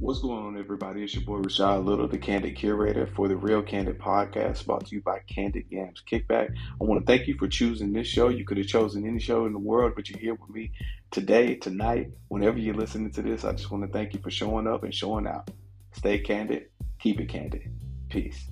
What's going on, everybody? It's your boy Rashad Little, the Candid Curator for the Real Candid Podcast, brought to you by Candid Games Kickback. I want to thank you for choosing this show. You could have chosen any show in the world, but you're here with me today, tonight, whenever you're listening to this. I just want to thank you for showing up and showing out. Stay candid, keep it candid. Peace.